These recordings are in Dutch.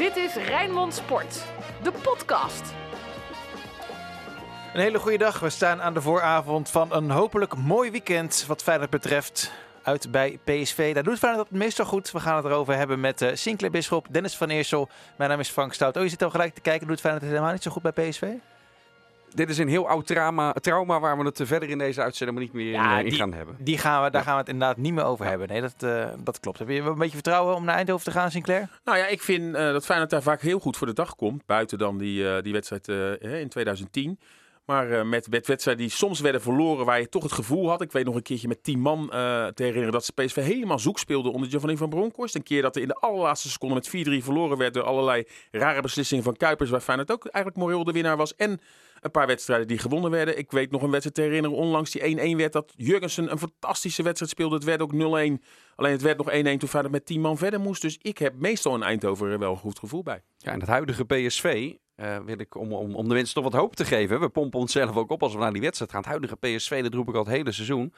Dit is Rijnmond Sport, de podcast. Een hele goede dag. We staan aan de vooravond van een hopelijk mooi weekend wat Feyenoord betreft. Uit bij PSV. Daar doet Feyenoord het meestal goed. We gaan het erover hebben met uh, Sinclair Bisschop, Dennis van Eersel. Mijn naam is Frank Stout. Oh, je zit al gelijk te kijken. Doet Feyenoord het helemaal niet zo goed bij PSV? Dit is een heel oud trauma, trauma waar we het verder in deze uitzending niet meer Ja, in, eh, in die- gaan hebben. Die gaan we, daar gaan we het inderdaad niet meer over hebben. Nee, dat, eh, dat klopt. Heb je een beetje vertrouwen om naar Eindhoven te gaan, Sinclair? Nou ja, ik vind eh, dat Feyenoord daar vaak heel goed voor de dag komt. Buiten dan die, eh, die wedstrijd eh, hè, in 2010. Maar eh, met, wedstrijden die soms werden verloren waar je toch het gevoel had. Ik weet nog een keertje met 10 man eh, te herinneren dat PSV helemaal zoek speelde onder Giovanni van Bronckhorst. Een keer dat er in de allerlaatste seconde met 4-3 verloren werd door allerlei rare beslissingen van Kuipers. Waar Feyenoord ook eigenlijk moreel de winnaar was. En een paar wedstrijden die gewonnen werden. Ik weet nog een wedstrijd te herinneren onlangs die 1-1 werd. Dat Jurgensen een fantastische wedstrijd speelde. Het werd ook 0-1. Alleen het werd nog 1-1 toen Feyenoord met 10 man verder moest. Dus ik heb meestal in Eindhoven er wel een goed gevoel bij. Ja, en het huidige PSV eh, wil ik om, om, om de mensen toch wat hoop te geven. We pompen onszelf ook op als we naar die wedstrijd gaan. Het huidige PSV, dat roep ik al het hele seizoen.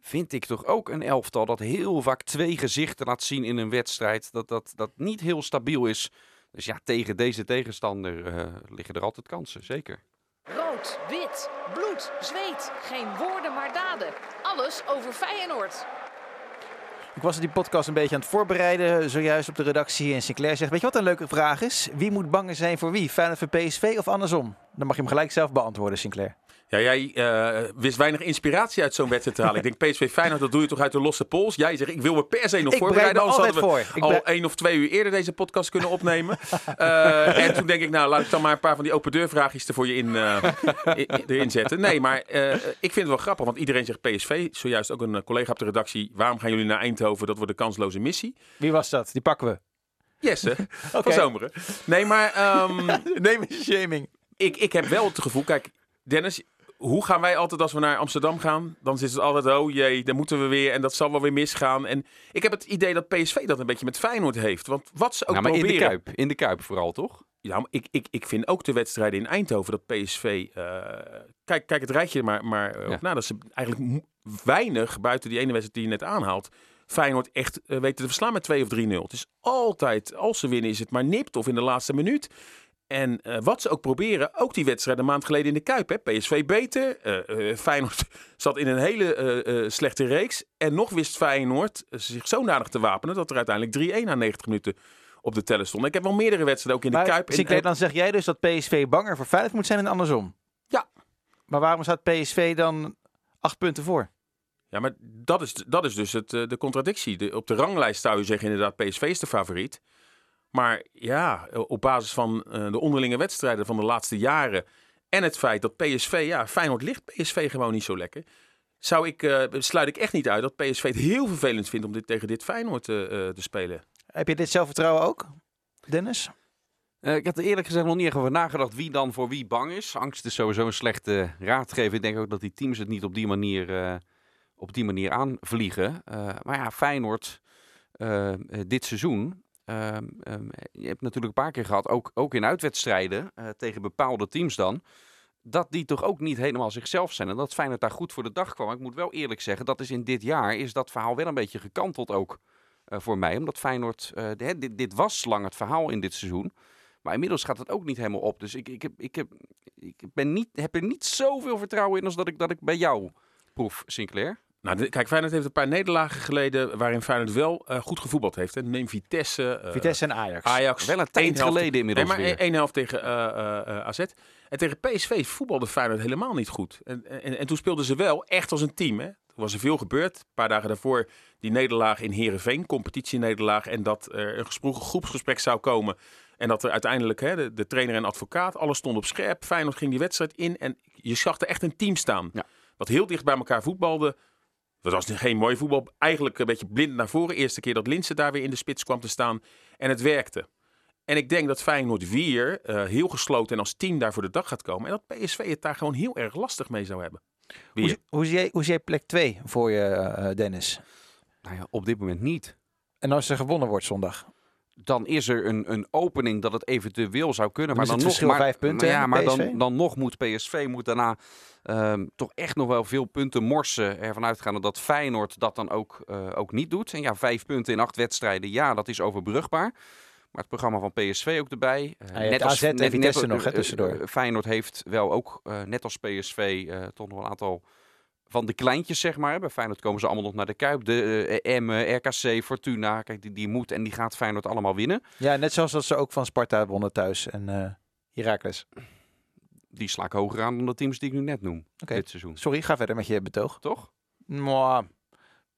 Vind ik toch ook een elftal dat heel vaak twee gezichten laat zien in een wedstrijd. Dat dat, dat niet heel stabiel is. Dus ja, tegen deze tegenstander eh, liggen er altijd kansen, zeker. Rood, wit, bloed, zweet. Geen woorden maar daden. Alles over Feyenoord. Ik was die podcast een beetje aan het voorbereiden, zojuist op de redactie. En Sinclair zegt, weet je wat een leuke vraag is? Wie moet bang zijn voor wie? Feyenoord voor PSV of andersom? Dan mag je hem gelijk zelf beantwoorden, Sinclair. Ja, jij eh, wist weinig inspiratie uit zo'n wedstrijd te halen. Ik denk PSV Feyenoord, dat doe je toch uit de losse pols? Jij zegt, ik wil me per se nog Ik bereid voorbereiden. Anders altijd hadden we voor. Ik al één of twee uur eerder deze podcast kunnen opnemen. Eh, en toen denk ik, nou, laat ik dan maar een paar van die open deur vraagjes er voor je in, erin zetten. Nee, maar ik vind het wel grappig, want iedereen zegt PSV. Zojuist ook een collega op de redactie. Waarom gaan jullie naar Eindhoven? Dat wordt een kansloze missie. Wie was dat? Die pakken we. Jesse, Oké. van Zomeren. Nee, maar... ehm, Neem eens shaming. ik, ik heb wel het gevoel, kijk, Dennis, hoe gaan wij altijd als we naar Amsterdam gaan? Dan is het altijd, oh jee, dan moeten we weer en dat zal wel weer misgaan. En ik heb het idee dat PSV dat een beetje met Feyenoord heeft. Want wat ze ook Nou, maar in de proberen... Kuip. In de Kuip vooral, toch? Ja, maar ik, ik, ik vind ook de wedstrijden in Eindhoven dat PSV... eh, kijk, kijk het rijtje maar, maar Ja. op na. Dat ze eigenlijk weinig, buiten die ene wedstrijd die je net aanhaalt... Feyenoord echt eh, weten te verslaan met 2 of 3-0. Het is altijd, als ze winnen, is het maar nipt of in de laatste minuut. En eh, wat ze ook proberen, ook die wedstrijd een maand geleden in de Kuip. Hè? PSV beter. eh, eh, Feyenoord zat in een hele slechte reeks. En nog wist Feyenoord zich zodanig te wapenen... dat er uiteindelijk 3-1 na 90 minuten op de teller stond. Ik heb wel meerdere wedstrijden ook in de Kuip. Sinclair, dan zeg jij dus dat PSV banger voor Feyenoord moet zijn en andersom? Ja. Maar waarom staat PSV dan acht punten voor? Ja, maar dat is, dat is dus het, de contradictie. De, op de ranglijst zou je zeggen inderdaad PSV is de favoriet. Maar ja, op basis van eh, de onderlinge wedstrijden van de laatste jaren... en het feit dat PSV, ja, Feyenoord ligt PSV gewoon niet zo lekker... Zou ik, eh, sluit ik echt niet uit dat PSV het heel vervelend vindt om dit, tegen dit Feyenoord eh, eh, te spelen. Heb je dit zelfvertrouwen ook, Dennis? Eh, ik had er eerlijk gezegd nog niet echt over nagedacht wie dan voor wie bang is. Angst is sowieso een slechte raadgever. Ik denk ook dat die teams het niet op die manier, eh, op die manier aanvliegen. Eh, maar ja, Feyenoord dit seizoen. Eh, ehm, je hebt natuurlijk een paar keer gehad, ook, ook in uitwedstrijden eh, tegen bepaalde teams dan. Dat die toch ook niet helemaal zichzelf zijn. En dat Feyenoord daar goed voor de dag kwam. Ik moet wel eerlijk zeggen, dat is in dit jaar is dat verhaal wel een beetje gekanteld ook eh, voor mij. Omdat Feyenoord, eh, dit, dit was lang het verhaal in dit seizoen. Maar inmiddels gaat het ook niet helemaal op. Dus ik, ik, heb, ik, heb, ik ben niet, heb er niet zoveel vertrouwen in als dat ik, dat ik bij jou proef, Sinclair. Nou, de- kijk, Feyenoord heeft een paar nederlagen geleden... waarin Feyenoord wel eh, goed gevoetbald heeft. Hè. Neem Vitesse, eh, Vitesse en Ajax. Ajax. Wel een tijd één helft- geleden inmiddels Nee, maar weer. één helft tegen eh, eh, eh, AZ. En tegen PSV voetbalde Feyenoord helemaal niet goed. En, en, en toen speelden ze wel echt als een team. Hè. Toen was er veel gebeurd. Een paar dagen daarvoor die nederlaag in Heerenveen. Competitienederlaag. En dat er een gesproken groepsgesprek zou komen. En dat er uiteindelijk hè, de, de trainer en advocaat, alles stond op scherp. Feyenoord ging die wedstrijd in. En je zag er echt een team staan. Ja. Wat heel dicht bij elkaar voetbalde. Dat was geen mooi voetbal. Eigenlijk een beetje blind naar voren. Eerste keer dat Linse daar weer in de spits kwam te staan. En het werkte. En ik denk dat Feyenoord weer eh, heel gesloten en als team daar voor de dag gaat komen. En dat PSV het daar gewoon heel erg lastig mee zou hebben. Hoe, hoe, zie jij, hoe zie jij plek 2 voor je, eh, Dennis? Nou ja, op dit moment niet. En als er gewonnen wordt zondag? Dan is er een, een opening dat het eventueel zou kunnen. Dan maar dan nog maar, vijf punten, Ja, hè, maar dan, dan nog moet PSV moet daarna ehm, toch echt nog wel veel punten morsen. Ervan uitgaande dat Feyenoord dat dan ook, eh, ook niet doet. En ja, vijf punten in acht wedstrijden, ja, dat is overbrugbaar. Maar het programma van PSV ook erbij. Eh, je hebt AZ en Vitesse nog, hè, eh, tussendoor. Feyenoord heeft wel ook, net als PSV, toch nog een aantal van de kleintjes, zeg maar. Bij Feyenoord komen ze allemaal nog naar de Kuip. De eh, Emmen, RKC, Fortuna. Kijk, die, die moet en die gaat Feyenoord allemaal winnen. Ja, net zoals dat ze ook van Sparta wonnen thuis en eh Heracles. Die sla ik hoger aan dan de teams die ik nu net noem. Dit seizoen. Sorry, ga verder met je betoog. Toch? Mwah,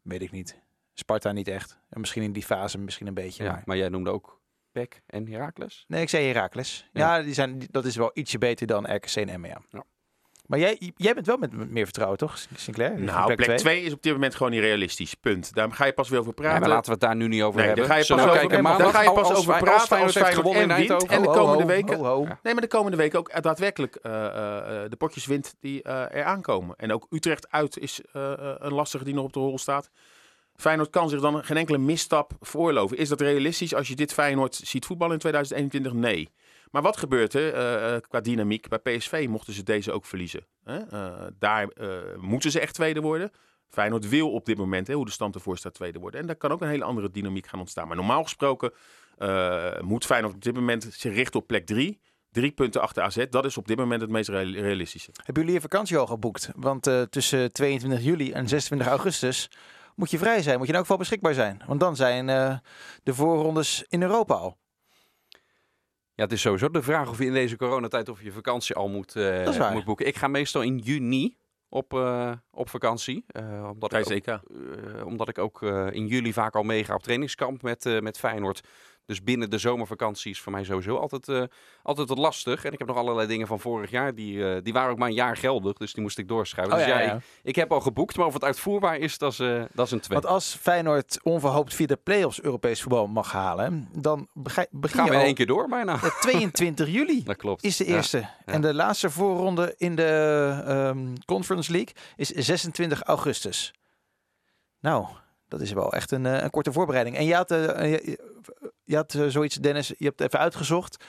weet ik niet. Sparta niet echt. En misschien in die fase misschien een beetje. Ja, maar- maar jij noemde ook PEC en Heracles. Nee, ik zei Heracles. Ja, die zijn, die- dat is wel ietsje beter dan RKC en Emmen, ja. Ja. Maar jij, jij bent wel met meer vertrouwen, toch, Sinclair? Nou, plek twee. 2 is op dit moment gewoon niet realistisch. Punt. Daar ga je pas weer over Ja, praten. maar laten we het daar nu niet over Nee, hebben. daar ga je pas over- kijken daar maandag ga je pas als- over als praten Feyenoord als heeft Feyenoord gewonnen in en wint. En de komende weken- ho, ho. Ja. Nee, maar de komende week ook eh, daadwerkelijk eh, eh, eh, de potjes wint die eh er aankomen. En ook Utrecht uit is een lastige die nog op de rol staat. Feyenoord kan zich dan geen enkele misstap veroorloven. Is dat realistisch als je dit Feyenoord ziet voetballen in 2021? Nee. Maar wat gebeurt er eh, eh, qua dynamiek? Bij PSV mochten ze deze ook verliezen. Hè? Eh, daar moeten ze echt tweede worden. Feyenoord wil op dit moment, hè, hoe de stand ervoor staat, tweede worden. En daar kan ook een hele andere dynamiek gaan ontstaan. Maar normaal gesproken moet Feyenoord op dit moment zich richten op plek drie. Drie punten achter AZ. Dat is op dit moment het meest real- realistische. Hebben jullie je vakantie al geboekt? Want tussen 22 juli en 26 augustus moet je vrij zijn. Moet je in elk geval beschikbaar zijn. Want dan zijn de voorrondes in Europa al. Ja, het is sowieso de vraag of je in deze coronatijd of je vakantie al moet, eh, moet boeken. Ik ga meestal in juni op, eh, op vakantie. eh, omdat, ik ook, eh, omdat ik ook eh, in juli vaak al meega op trainingskamp met, eh, met Feyenoord. Dus binnen de zomervakantie is voor mij sowieso altijd, eh, altijd wat lastig. En ik heb nog allerlei dingen van vorig jaar. Die, eh, die waren ook maar een jaar geldig. Dus die moest ik doorschrijven. Oh, dus ja, ja, ja. Ik, ik heb al geboekt. Maar of het uitvoerbaar is, dat is, eh, dat is een twee. Want als Feyenoord onverhoopt via de play-offs Europees voetbal mag halen, dan begin Gaan je we in één keer door bijna. Ja, 22 juli. Dat klopt. is de Ja. eerste. En de laatste voorronde in de ehm, Conference League is 26 augustus. Nou, dat is wel echt een, een korte voorbereiding. En je had, je, had eh, zoiets, Dennis, je hebt even uitgezocht.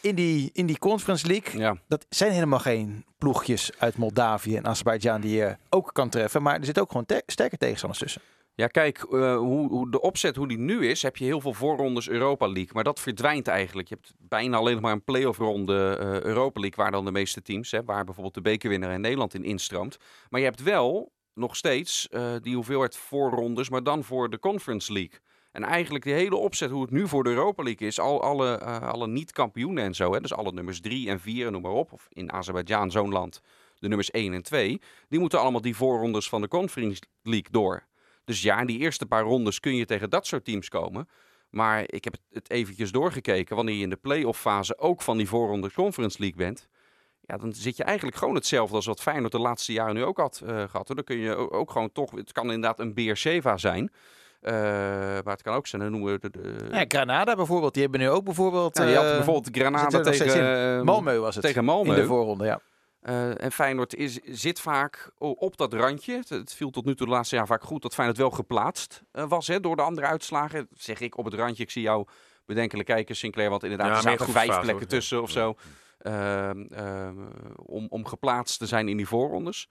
In die, in die Conference League, Ja. dat zijn helemaal geen ploegjes uit Moldavië en Azerbeidzjan die je ook kan treffen. Maar er zitten ook gewoon te- sterke tegenstanders tussen. Ja, kijk, eh, hoe, hoe de opzet, hoe die nu is, heb je heel veel voorrondes Europa League. Maar dat verdwijnt eigenlijk. Je hebt bijna alleen nog maar een play-off ronde eh, Europa League, waar dan de meeste teams, hè, waar bijvoorbeeld de bekerwinnaar in Nederland in instroomt. Maar je hebt wel nog steeds die hoeveelheid voorrondes, maar dan voor de Conference League. En eigenlijk die hele opzet, hoe het nu voor de Europa League is, al, alle, eh, alle niet-kampioenen en zo, hè, dus alle nummers 3 en 4, noem maar op, of in Azerbeidzjan, zo'n land, de nummers 1 en 2, die moeten allemaal die voorrondes van de Conference League door. Dus ja, in die eerste paar rondes kun je tegen dat soort teams komen. Maar ik heb het- eventjes doorgekeken. Wanneer je in de play-off fase ook van die voorronde Conference League bent. Ja, dan zit je eigenlijk gewoon hetzelfde als wat Feyenoord de laatste jaren nu ook had eh, gehad. Dan kun je ook gewoon toch... Het kan inderdaad een Beersheva zijn. Eh, maar het kan ook zijn, dan noemen we de... de Ja, Granada bijvoorbeeld, die hebben nu ook bijvoorbeeld... Nou, je had eh, bijvoorbeeld Granada tegen... eh, Malmö was het. Tegen Malmö. In de voorronde, ja. Eh, en Feyenoord is, zit vaak op dat randje. Het, het viel tot nu toe de laatste jaar vaak goed dat Feyenoord wel geplaatst was hè, door de andere uitslagen. Zeg ik op het randje. Ik zie jou bedenkelijk kijken, Sinclair. Want inderdaad, Ja, er zaten vijf plekken hoor. tussen of zo. ehm, ehm, om, om geplaatst te zijn in die voorrondes.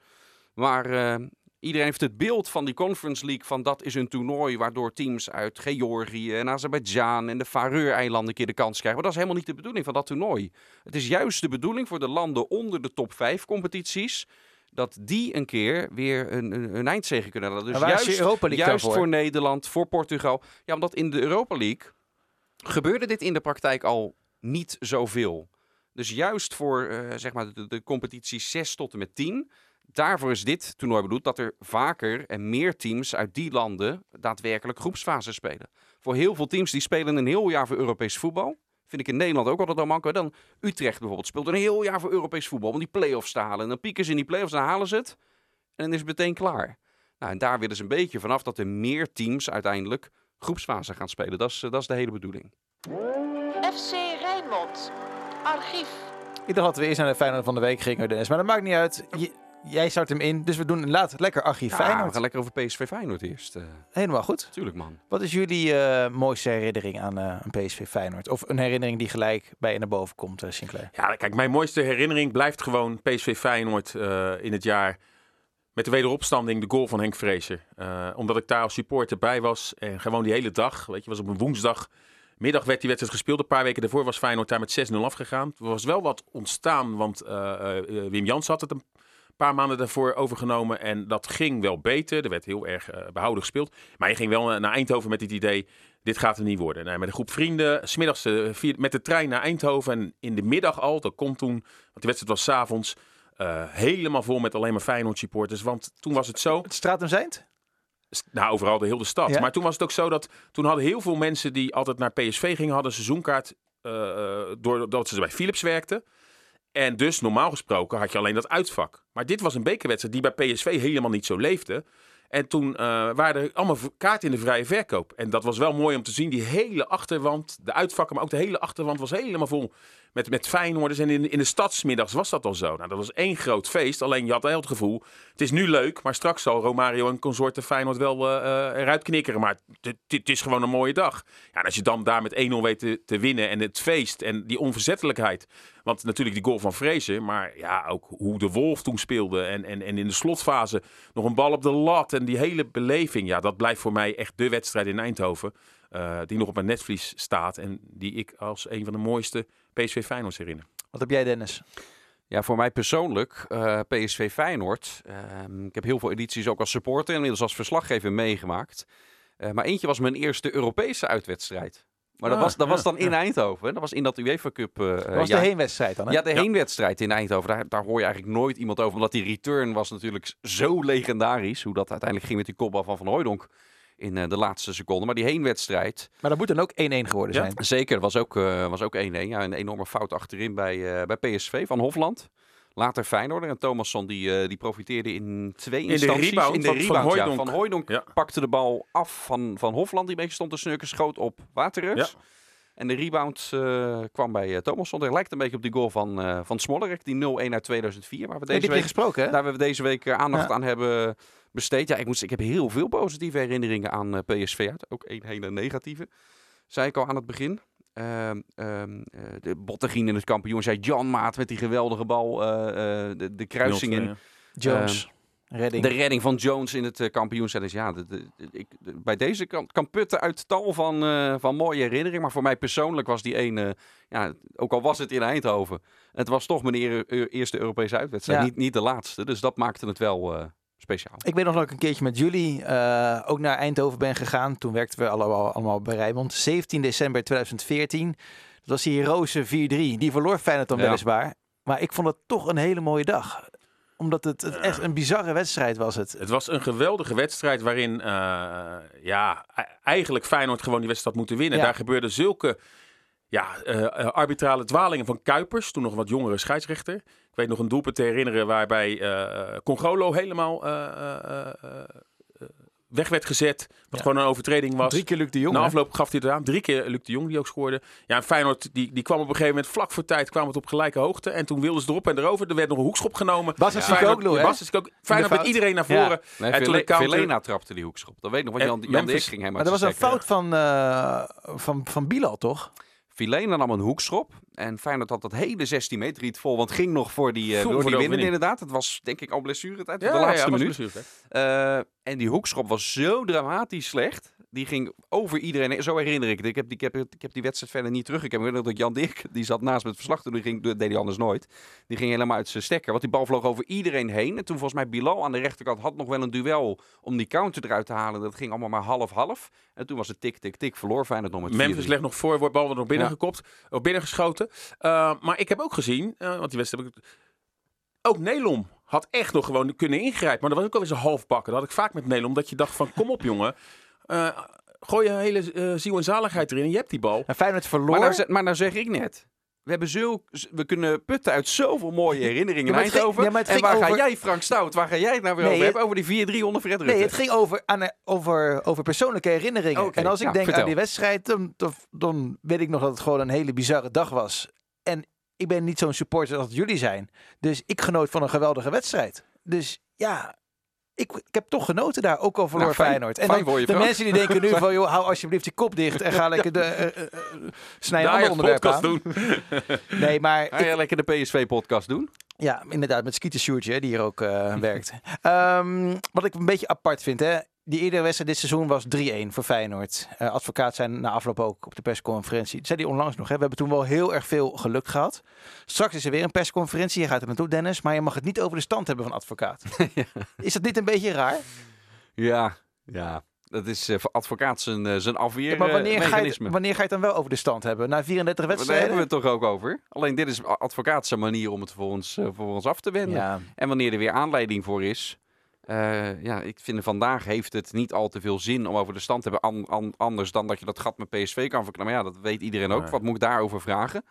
Maar ehm, iedereen heeft het beeld van die Conference League. Van dat is een toernooi waardoor teams uit Georgië en Azerbeidzjan en de Faroe-eilanden een keer de kans krijgen. Maar dat is helemaal niet de bedoeling van dat toernooi. Het is juist de bedoeling voor de landen onder de top 5 competities. Dat die een keer weer een, een, een eindzege kunnen halen. Dus juist, de Europa League juist voor? voor Nederland, voor Portugal. Ja, omdat in de Europa League gebeurde dit in de praktijk al niet zoveel. Dus juist voor eh, zeg maar de, de competitie 6 tot en met 10. Daarvoor is dit toernooi bedoeld dat er vaker en meer teams uit die landen daadwerkelijk groepsfase spelen. Voor heel veel teams die spelen een heel jaar voor Europees voetbal. Vind ik in Nederland ook altijd al manco. Dan Utrecht bijvoorbeeld speelt een heel jaar voor Europees voetbal om die play-offs te halen. En dan pieken ze in die play-offs, dan halen ze het. En dan is het meteen klaar. Nou, en daar willen ze een beetje vanaf dat er meer teams uiteindelijk groepsfase gaan spelen. Dat is, eh, dat is de hele bedoeling. FC Rijnmond. Archief. Ik dacht dat we eerst naar de Feyenoord van de week gingen, Dennis. Maar dat maakt niet uit. Je- jij start hem in. Dus we doen laat lekker archief Ja, we Feyenoord. gaan lekker over PSV Feyenoord eerst. eh Helemaal goed. tuurlijk man. Wat is jullie eh, mooiste herinnering aan eh, een PSV Feyenoord? Of een herinnering die gelijk bij je naar boven komt, eh, Sinclair? Ja, kijk, mijn mooiste herinnering blijft gewoon PSV Feyenoord eh, in het jaar met de wederopstanding, de goal van Henk Vrezer. Eh, omdat ik daar als supporter bij was en gewoon die hele dag, weet je, was op een woensdag. Middag werd die wedstrijd gespeeld. Een paar weken daarvoor was Feyenoord daar met 6-0 afgegaan. Er was wel wat ontstaan, want eh, eh, Wim Jans had het een paar maanden daarvoor overgenomen. En dat ging wel beter. Er werd heel erg uh, behouden gespeeld. Maar je ging wel naar Eindhoven met het idee, dit gaat er niet worden. Nee, met een groep vrienden, smiddags uh, met de trein naar Eindhoven. En in de middag al, dat komt toen, want de wedstrijd was s'avonds... Uh, helemaal vol met alleen maar Feyenoord supporters. Want toen was het zo... Het Stratum Zijnd? Nou, overal de hele stad. Ja? Maar toen was het ook zo dat... Toen hadden heel veel mensen die altijd naar PSV gingen... hadden een seizoenkaart doordat ze bij Philips werkten. En dus normaal gesproken had je alleen dat uitvak. Maar dit was een bekerwedstrijd die bij PSV helemaal niet zo leefde. En toen uh, waren er allemaal kaarten in de vrije verkoop. En dat was wel mooi om te zien. Die hele achterwand, de uitvakken, maar ook de hele achterwand was helemaal vol met, met Feyenoorders. En in, in de stadsmiddags was dat al zo. Nou, dat was één groot feest. Alleen je had het gevoel, het is nu leuk, maar straks zal Romario en consorten Feyenoord wel uh, eruit knikkeren. Maar het is gewoon een mooie dag. Ja, en als je dan daar met 1-0 weet te, te, winnen en het feest en die onverzettelijkheid. Want natuurlijk die goal van Vrezen, maar ja, ook hoe de Wolf toen speelde. En, en, en in de slotfase nog een bal op de lat en die hele beleving. Ja, dat blijft voor mij echt de wedstrijd in Eindhoven. Uh, die nog op mijn netvlies staat en die ik als een van de mooiste PSV Feyenoord herinner. Wat heb jij Dennis? Ja, voor mij persoonlijk, uh, PSV Feyenoord. Uh, ik heb heel veel edities ook als supporter en inmiddels als verslaggever meegemaakt. Uh, maar eentje was mijn eerste Europese uitwedstrijd. Maar dat, Ah, was, dat was dan ja, in Eindhoven. Dat was in dat UEFA Cup. eh, Dat was de heenwedstrijd dan, hè? Ja, de heenwedstrijd in Eindhoven. Daar, daar hoor je eigenlijk nooit iemand over. Omdat die return was natuurlijk zo legendarisch. Hoe dat uiteindelijk ging met die kopbal van Van Hooijdonk in eh, de laatste seconde. Maar die heenwedstrijd, Maar dat moet dan ook 1-1 geworden Ja. zijn. zeker, was ook, eh, was ook 1-1. Ja, een enorme fout achterin bij, eh, bij PSV van Hofland. Later Feyenoord. En Thomasson die, eh, die profiteerde in twee instanties. rebound in de van- van rebound, ja. Van Hooijdonk Ja. pakte de bal af van, van Hofland. Die een beetje stond te snurken. Schoot op Waterreus. Ja. En de rebound eh, kwam bij uh, Thomasson. Dat lijkt een beetje op die goal van, eh van Smollerek. Die 0-1 uit 2004. Waar we deze die heb je week gesproken, hè? daar we deze week aandacht Ja. aan hebben besteed. Ja, ik, moest, ik heb heel veel positieve herinneringen aan eh, PSV uit. Ook één hele negatieve. Zei ik al aan het begin. Ehm, ehm, eh, de Bottegien in het kampioen. Zei Jan Maat met die geweldige bal. eh, eh, de, de kruising in. 0-2, ja. Jones, redding. De redding van Jones in het uh, kampioenschap. Dus ja, de, de- de- ik, de- bij deze kan, kan putten uit tal van, eh, van mooie herinneringen. Maar voor mij persoonlijk was die ene, ja, ook al was het in Eindhoven, het was toch mijn eer- e- eerste Europese uitwedstrijd. Ja. Niet, niet de laatste. Dus dat maakte het wel eh, speciaal. Ik weet nog dat ik een keertje met jullie eh, ook naar Eindhoven ben gegaan. Toen werkten we allemaal, allemaal bij Rijnmond. 17 december 2014. Dat was die heroïsche 4-3. Die verloor Feyenoord dan Ja. weliswaar. Maar ik vond het toch een hele mooie dag. Omdat het, het echt een bizarre wedstrijd was het. Het was een geweldige wedstrijd waarin eh, ja, e- eigenlijk Feyenoord gewoon die wedstrijd had moeten winnen. Ja. Daar gebeurden zulke ja, eh, arbitrale dwalingen van Kuipers, toen nog een wat jongere scheidsrechter. Ik weet nog een doelpunt te herinneren waarbij eh Congolo helemaal eh, eh, eh, eh, weg werd gezet. Wat Ja. gewoon een overtreding was. Drie keer Luc de Jong. Na afloop gaf hij het aan. Drie keer Luc de Jong die ook scoorde. Ja, en Feyenoord die, die kwam op een gegeven moment vlak voor tijd kwam het op gelijke hoogte. En toen wilden ze erop en erover. Er werd nog een hoekschop genomen. Bas Ja. Sikoglu, hè? Bas ook. Feyenoord met iedereen naar Ja. voren. Nee, En toen Vele- de counter- Velena trapte die hoekschop. Dat weet ik nog, want Jan, Jan ging hem Maar dat was een fout van, eh, van, van Bilal, toch? Filena nam een hoekschop. En Feyenoord had dat hele 16 meter niet vol. Want ging nog voor die, Vol voor die winnen inderdaad. Het was denk ik al blessuretijd. Ja, de laatste ja, minuut. blessure, Eh, en die hoekschop was zo dramatisch slecht. Die ging over iedereen. Zo herinner ik het. Ik heb, die- ik heb, ik heb die wedstrijd verder niet terug. Ik heb herinnerd dat Jan Dirk, die zat naast me het verslag. Toen die ging, dat deed hij anders nooit. Die ging helemaal uit zijn stekker. Want die bal vloog over iedereen heen. En toen volgens mij Bilal aan de rechterkant had nog wel een duel om die counter eruit te halen. Dat ging allemaal maar half-half. En toen was het tik, tik, tik. Verloor Feyenoord nog met 4-3. Memphis legt nog voor, wordt bal nog binnen Ja. of binnengeschoten. Uh, maar ik heb ook gezien, uh, want die wedstrijd heb ik... Ook Nelom had echt nog gewoon kunnen ingrijpen. Maar dat was ook alweer zo half bakken. Dat had ik vaak met Nelom. Dat je dacht van, kom op jongen. Uh, gooi je hele uh, ziel en zaligheid erin je hebt die bal. En Feyenoord verloor. Maar nou, zeg- maar nou zeg ik net. We, hebben zo, we kunnen putten uit zoveel mooie herinneringen Ja, ging- het en waar ga over- jij, Frank Stout, waar ga jij het nou weer Nee, over hebben? Over die 4-3 onder Fred Rutte? Nee, het ging over, aan, over, over persoonlijke herinneringen. En als ik ja, denk vertel. aan die wedstrijd, dan, dan, dan weet ik nog dat het gewoon een hele bizarre dag was. En ik ben niet zo'n supporter als jullie zijn. Dus ik genoot van een geweldige wedstrijd. Dus ja, ik, ik heb toch genoten daar, ook al verloor Nou, fijn- Feyenoord. En fijn dan, voor je, de mensen die denken nu van, joh, hou alsjeblieft je kop dicht en ga lekker de, snij een De ander onderwerp podcast aan. doen. Nee, maar Ga ik, jij lekker de PSV-podcast doen? ja, inderdaad, met Skeeter Sjoerdje, die hier ook eh, werkt. Ehm, wat ik een beetje apart vind, hè. Die eerdere wedstrijd dit seizoen was 3-1 voor Feyenoord. Uh, advocaat zijn na afloop ook op de persconferentie. Dat zei hij onlangs nog. Hè. We hebben toen wel heel erg veel geluk gehad. Straks is er weer een persconferentie. Je gaat er naartoe, Dennis. Maar je mag het niet over de stand hebben van advocaat. Is dat niet een beetje raar? Ja, ja. Dat is uh, voor advocaat zijn, uh, zijn afweer. Ja, maar wanneer ga, je, wanneer ga je het dan wel over de stand hebben? Na 34 wedstrijden? Daar hebben we het toch ook over. Alleen dit is advocaat zijn manier om het voor ons, voor ons af te wenden. Ja. En wanneer er weer aanleiding voor is, uh, ja, ik vind vandaag heeft het niet al te veel zin om over de stand te hebben. An, an, anders dan dat je dat gat met PSV kan verknallen. Maar ja, dat weet iedereen ook. Nee. Wat moet ik daarover vragen?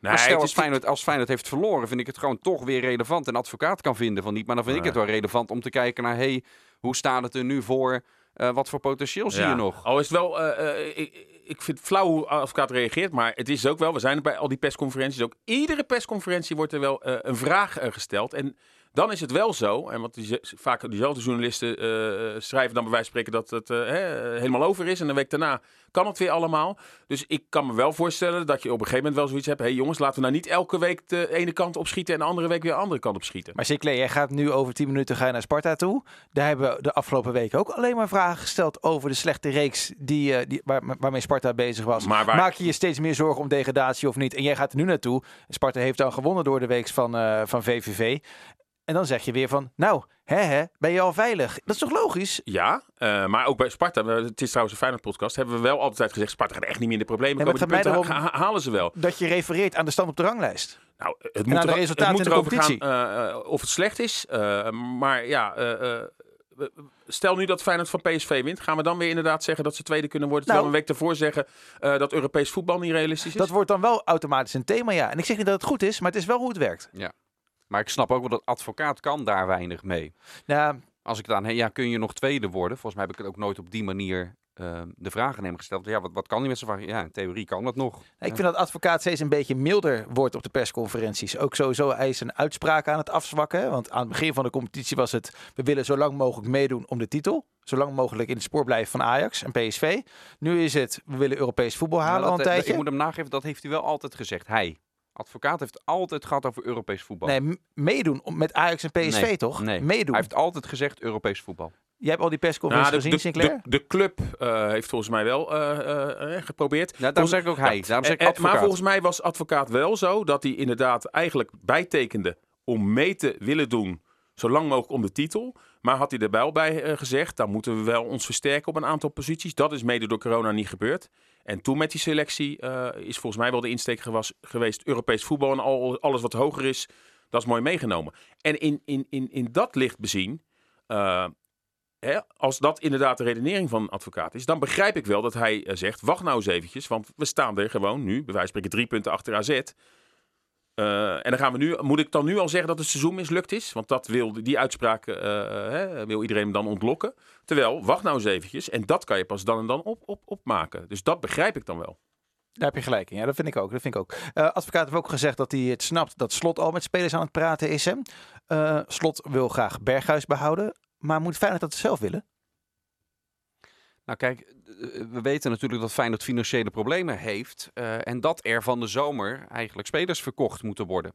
Nee, maar stel als Feyenoord, als Feyenoord heeft verloren, vind ik het gewoon toch weer relevant. Een advocaat kan vinden van niet. Maar dan vind nee. ik het wel relevant om te kijken naar... hey, hoe staat het er nu voor? Uh, wat voor potentieel zie ja. je nog? Al is het wel... Uh, ik, ik vind het flauw hoe advocaat reageert. Maar het is ook wel... We zijn er bij al die persconferenties ook. Iedere persconferentie wordt er wel een vraag gesteld. En... Dan is het wel zo, en want die, vaak diezelfde journalisten uh, schrijven dan bij wijze van spreken dat het uh, helemaal over is. En een week daarna kan het weer allemaal. Dus ik kan me wel voorstellen dat je op een gegeven moment wel zoiets hebt. Hé hey jongens, laten we nou niet elke week de ene kant opschieten en de andere week weer de andere kant opschieten. Maar Sinclair, jij gaat nu over 10 minuten ga je naar Sparta toe. Daar hebben we de afgelopen weken ook alleen maar vragen gesteld over de slechte reeks die, die, waar, waarmee Sparta bezig was. Maar waar... Maak je je steeds meer zorgen om degradatie of niet? En jij gaat er nu naartoe. Sparta heeft dan gewonnen door de weeks van, uh, van VVV. En dan zeg je weer van, nou, hè, hè, ben je al veilig? Dat is toch logisch? Ja, uh, maar ook bij Sparta, het is trouwens een Feyenoord podcast, hebben we wel altijd gezegd, Sparta gaat echt niet meer in de problemen nee, komen. Die punten ha halen ze wel. Dat je refereert aan de stand op de ranglijst. Nou, het moet, de resultaten het moet in de erover competitie. gaan uh, of het slecht is. Uh, maar ja, stel nu dat Feyenoord van PSV wint, gaan we dan weer inderdaad zeggen dat ze tweede kunnen worden. Terwijl Nou. we een week ervoor zeggen uh, dat Europees voetbal niet realistisch is. Dat wordt dan wel automatisch een thema, ja. En ik zeg niet dat het goed is, maar het is wel hoe het werkt. Ja. Maar ik snap ook wel dat advocaat kan daar weinig mee. Ja, Als ik dan, hey, ja, kun je nog tweede worden? Volgens mij heb ik het ook nooit op die manier uh, de aan hem gesteld. Ja, wat, wat kan hij met zijn vraag? Ja, in theorie kan dat nog. ik vind dat advocaat steeds een beetje milder wordt op de persconferenties. Ook sowieso hij is een uitspraak aan het afzwakken. Want aan het begin van de competitie was het... we willen zo lang mogelijk meedoen om de titel. Zo lang mogelijk in het spoor blijven van Ajax en PSV. Nu is het, we willen Europees voetbal halen al dat, een eh, tijdje. Ik moet hem nageven, dat heeft hij wel altijd gezegd. Hij, advocaat, heeft altijd gehad over Europees voetbal. Nee, meedoen om- met Ajax en PSV Nee, toch? nee. Meedoen. Hij heeft altijd gezegd Europees voetbal. Jij hebt al die persconferenties Nou, gezien, de, Sinclair? de, de club uh, heeft volgens mij wel uh, uh, geprobeerd. Ja, daarom zeg ik ook hij. Daarom zeg ik Eh, eh, advocaat. maar volgens mij was advocaat wel zo dat hij inderdaad eigenlijk bijtekende om mee te willen doen zo lang mogelijk om de titel. Maar had hij er wel bij uh, gezegd, dan moeten we wel ons versterken op een aantal posities. Dat is mede door corona niet gebeurd. En toen met die selectie uh, is volgens mij wel de insteek geweest Europees voetbal en al, alles wat hoger is, dat is mooi meegenomen. En in, in, in, in dat licht bezien, uh, hè, als dat inderdaad de redenering van advocaat is, dan begrijp ik wel dat hij zegt, wacht nou eens eventjes, want we staan er gewoon nu, bij wijze van spreken drie punten achter AZ. Uh, en dan gaan we nu, moet ik dan nu al zeggen dat het seizoen mislukt is? Want dat wil, die uitspraak uh, hè, wil iedereen dan ontlokken. Terwijl, wacht nou eens eventjes. En dat kan je pas dan en dan op, op, opmaken. Dus dat begrijp ik dan wel. Daar heb je gelijk in. Ja, dat vind ik ook. Dat vind ik ook. Uh, advocaat heeft ook gezegd dat hij het snapt dat Slot al met spelers aan het praten is. Hè? Slot wil graag Berghuis behouden. Maar moet Feyenoord dat zelf willen? Nou kijk, we weten natuurlijk dat Feyenoord financiële problemen heeft. Uh, en dat er van de zomer eigenlijk spelers verkocht moeten worden.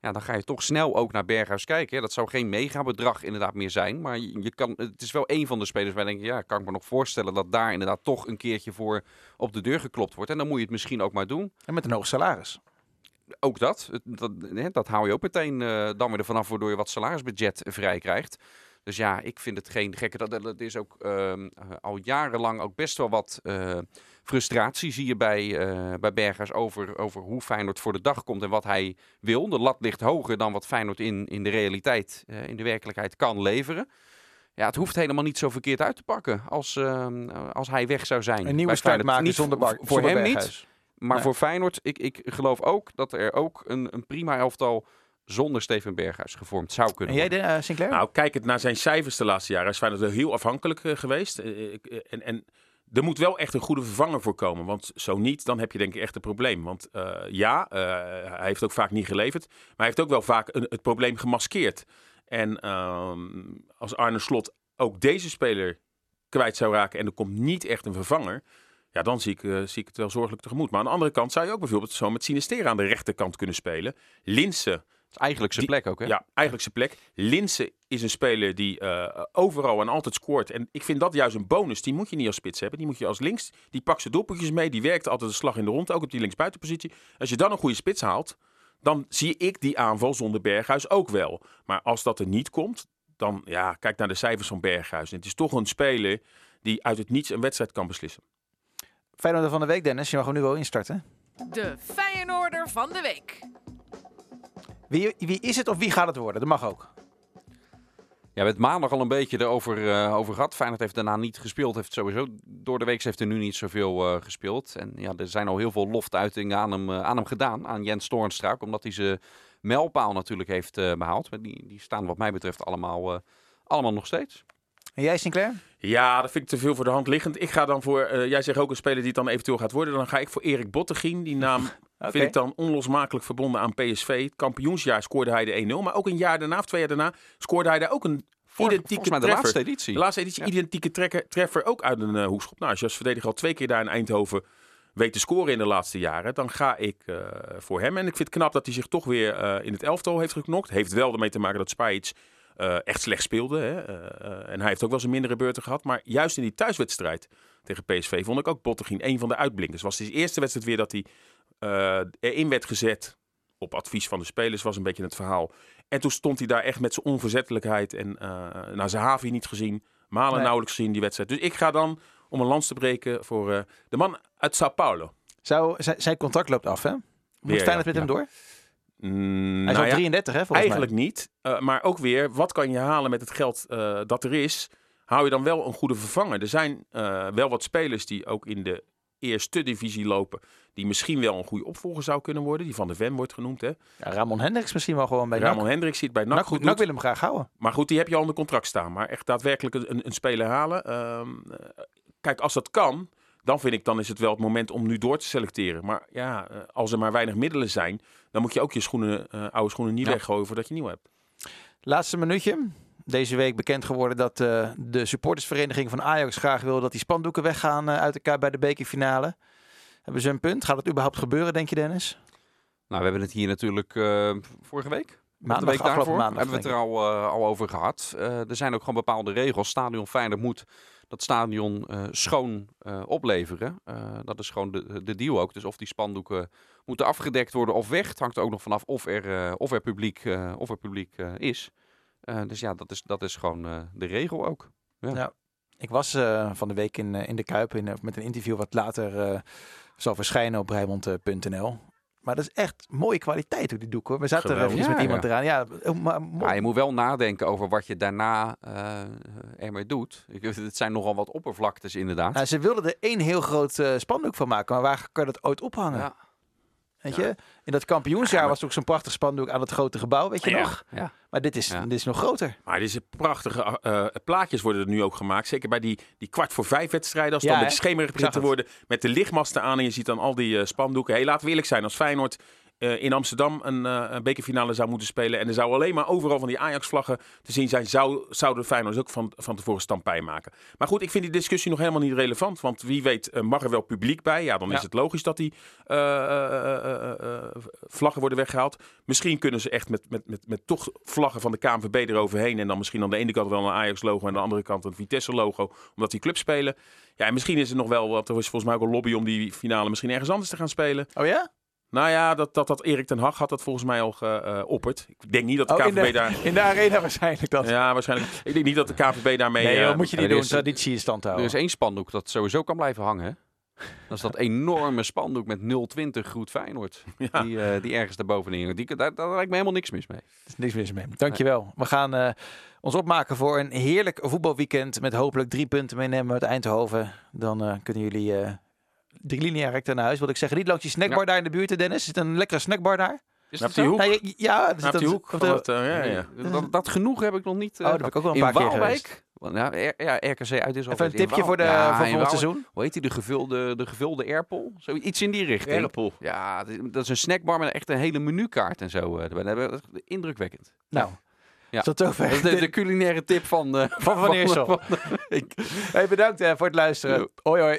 Ja, dan ga je toch snel ook naar Berghuis kijken. Hè. Dat zou geen megabedrag inderdaad meer zijn. Maar je, je kan, het is wel een van de spelers waar je denkt... ja, kan ik me nog voorstellen dat daar inderdaad toch een keertje voor op de deur geklopt wordt. En dan moet je het misschien ook maar doen. En met een hoog salaris. Ook dat. Dat, dat hou je ook meteen uh, dan weer ervan af... waardoor je wat salarisbudget vrij krijgt. Dus ja, ik vind het geen gekke. Dat, dat is ook uh, al jarenlang ook best wel wat uh, frustratie zie je bij, uh, bij Bergers over, over hoe Feyenoord voor de dag komt en wat hij wil. De lat ligt hoger dan wat Feyenoord in, in de realiteit, uh, in de werkelijkheid kan leveren. Ja, het hoeft helemaal niet zo verkeerd uit te pakken als, als hij weg zou zijn. Een nieuwe start maken niet zonder, voor zonder hem Berghuis. niet. Maar nee. voor Feyenoord, ik, ik geloof ook dat er ook een, een prima elftal zonder Steven Berghuis gevormd zou kunnen En jij, uh, Sinclair? Nou, kijk het naar zijn cijfers de laatste jaren. Is Feyenoord wel heel afhankelijk uh, geweest. Uh, en, en er moet wel echt een goede vervanger voor komen. Want zo niet, dan heb je denk ik echt een probleem. Want ja, hij heeft ook vaak niet geleverd. Maar hij heeft ook wel vaak een, het probleem gemaskeerd. En um, als Arne Slot ook deze speler kwijt zou raken... en er komt niet echt een vervanger... Ja, dan zie ik, uh, zie ik het wel zorgelijk tegemoet. Maar aan de andere kant zou je ook bijvoorbeeld zo met Sinistera aan de rechterkant kunnen spelen. Linsen is eigenlijk zijn Die- plek ook, hè? Ja, eigenlijk zijn plek. Linse is een speler die eh, overal en altijd scoort. En ik vind dat juist een bonus. Die moet je niet als spits hebben. Die moet je als links. Die pakt zijn doelpuntjes mee. Die werkt altijd de slag in de rond. Ook op die linksbuitenpositie. Als je dan een goede spits haalt. Dan zie ik die aanval zonder Berghuis ook wel. Maar als dat er niet komt. Dan ja, kijk naar de cijfers van Berghuis. En het is toch een speler die uit het niets een wedstrijd kan beslissen. Feyenoord van de week, Dennis. Je mag nu wel instarten. De Feyenoorder van de week. Wie, wie is het of wie gaat het worden? Dat mag ook. Ja, we hebben het maandag al een beetje erover eh, over gehad. Feyenoord heeft daarna niet gespeeld. Heeft sowieso door de week heeft er nu niet zoveel eh, gespeeld. En ja, er zijn al heel veel loftuitingen aan hem, eh, aan hem gedaan. Aan Jens Toornstra. Omdat hij zijn mijlpaal natuurlijk heeft eh, behaald. Maar die, die staan wat mij betreft allemaal, eh, allemaal nog steeds. En jij, Sinclair? Ja, dat vind ik te veel voor de hand liggend. Ik ga dan voor, eh, jij zegt ook een speler die het dan eventueel gaat worden. Dan ga ik voor Erik Bottegien. Die naam Vind ik dan onlosmakelijk verbonden aan PSV. Het kampioensjaar scoorde hij de 1-0. Maar ook een jaar daarna, of twee jaar daarna, scoorde hij daar ook een Vor- identieke volgens mij de treffer. laatste editie. De laatste editie, Ja. identieke trekker, treffer ook uit een eh, hoekschop. Nou, als je als verdediger al twee keer daar in Eindhoven weet te scoren in de laatste jaren, dan ga ik eh, voor hem. En ik vind het knap dat hij zich toch weer eh, in het elftal heeft geknokt. Heeft wel ermee te maken dat eh, echt slecht speelde. Hè? En hij heeft ook wel zijn mindere beurten gehad. Maar juist in die thuiswedstrijd tegen PSV vond ik ook Bottegien een van de uitblinkers. Het was de eerste wedstrijd weer dat hij eh, erin werd gezet op advies van de spelers, was een beetje het verhaal. En toen stond hij daar echt met zijn onverzettelijkheid en uh, nou, zijn haven niet gezien. Malen Nee. nauwelijks gezien die wedstrijd. Dus ik ga dan, om een lans te breken, voor eh, de man uit Sao Paulo. Zou, zijn, contract loopt af, hè? Moet Weer, Feyenoord ja. met hem door? Mm, Hij is nou al ja, 33, hè, volgens Eigenlijk niet. Uh, maar ook weer, wat kan je halen met het geld uh, dat er is? Hou je dan wel een goede vervanger? Er zijn uh, wel wat spelers die ook in de eerste divisie lopen. Die misschien wel een goede opvolger zou kunnen worden. Die van de Ven wordt genoemd. Hè? Ja, Ramon Hendricks misschien wel gewoon bij Ramon NAC. Hendricks zit bij NAC. NAC, goed NAC wil hem graag houden. Maar goed, die heb je al onder contract staan. Maar echt daadwerkelijk een, een speler halen. Ehm, eh, kijk, als dat kan, dan vind ik dan is het wel het moment om nu door te selecteren. Maar ja, eh, als er maar weinig middelen zijn, dan moet je ook je schoenen, eh, oude schoenen niet Ja. weggooien voordat je nieuw hebt. Laatste minuutje. Deze week bekend geworden dat eh, de supportersvereniging van Ajax graag wil dat die spandoeken weggaan eh, uit elkaar bij de bekerfinale. Hebben ze een punt? Gaat het überhaupt gebeuren, denk je Dennis? Nou, we hebben het hier natuurlijk eh, vorige week. Maandag, de week daarvoor maandag, hebben we het er al, al over gehad. Eh, er zijn ook gewoon bepaalde regels. Stadion Feyenoord moet dat stadion schoon opleveren. Dat is gewoon de, de deal ook. Dus of die spandoeken moeten afgedekt worden of weg. Het hangt ook nog vanaf of er, of er publiek, of er publiek is. Eh, dus ja, dat is, dat is gewoon eh, de regel ook. Ik was eh, van de week in, in de Kuip in, met een interview wat later eh, zal verschijnen op Rijnmond.nl. Maar dat is echt mooie kwaliteit ook die doek hoor. We zaten er Geweldig. even met Ja, iemand eraan. Ja, eh, maar, Ja, je moet wel nadenken over wat je daarna eh, ermee doet. Ik- Het zijn nogal wat oppervlaktes inderdaad. Nou, ze wilden er één heel groot eh, spandoek van maken. Maar waar kan je dat ooit ophangen? Ja. Weet je? In dat kampioensjaar was er ook zo'n prachtig spandoek aan het grote gebouw, weet je Ja. nog? Ja. Maar dit is, dit is nog groter. Maar deze prachtige eh, plaatjes worden er nu ook gemaakt. Zeker bij die, die kwart voor vijf wedstrijden. Als het dan met schemerig begint te het. worden. Met de lichtmasten aan en je ziet dan al die eh, spandoeken. Hey, laten we eerlijk zijn. Als Feyenoord eh, in Amsterdam een, eh, een bekerfinale zou moeten spelen. En er zou alleen maar overal van die Ajax-vlaggen te zien zijn. Zou, zouden Feyenoord ook van, van tevoren stampij maken. Maar goed, ik vind die discussie nog helemaal niet relevant. Want wie weet eh, mag er wel publiek bij. Ja, dan Ja. is het logisch dat die vlaggen worden weggehaald. Misschien kunnen ze echt met, met, met, met toch vlaggen van de KNVB eroverheen. En dan misschien aan de ene kant wel een Ajax-logo. En aan de andere kant een Vitesse-logo. Omdat die clubs spelen. Ja, en misschien is er nog wel, wat er is volgens mij ook een lobby om die finale misschien ergens anders te gaan spelen. Oh ja? Nou ja, dat, dat, dat Erik ten Hag had dat volgens mij al geopperd. Ik denk niet dat de Oh, in, de, daar... in de arena waarschijnlijk dat. Ja, waarschijnlijk. Ik denk niet dat de KNVB daarmee... nee, eh, joh, moet je niet er doen. is- Traditie in stand Er houden. is één spandoek dat sowieso kan blijven hangen. hè? Dat is dat enorme spandoek met 020 Groet Feyenoord. Ja. Die, eh, die ergens daarbovenin hangt. Die, daar, daar lijkt me helemaal niks mis mee. Er is niks mis mee. Dankjewel. We gaan eh, ons opmaken voor een heerlijk voetbalweekend. Met hopelijk drie punten meenemen uit Eindhoven. Dan eh, kunnen jullie eh drie lineair recht naar huis. Wil ik zeggen, niet langs die snackbar daar in de buurt, hè, Dennis. Zit een lekkere snackbar daar? Is dat die zo? hoek? Nou, ja, Op die hoek van het... eh, ja, ja. Dat, dat genoeg heb ik nog niet. eh, Oh, dat heb ik ook wel een paar keer Waalwijk. Want, Ja, R- ja, RKC uit is Even altijd een tipje voor, de, Ja, voor volgend seizoen. Hoe heet die? De gevulde, de gevulde Airpol? Zoiets in die richting. Erpel. Ja, dat is- dat is een snackbar met echt een hele menukaart en zo. eh. Dat hebben we- indrukwekkend. Nou, Ja. tot zover. Dat is de, de culinaire tip van, eh, Van Van Eersel. Hey, bedankt eh, voor het luisteren. Hoi hoi.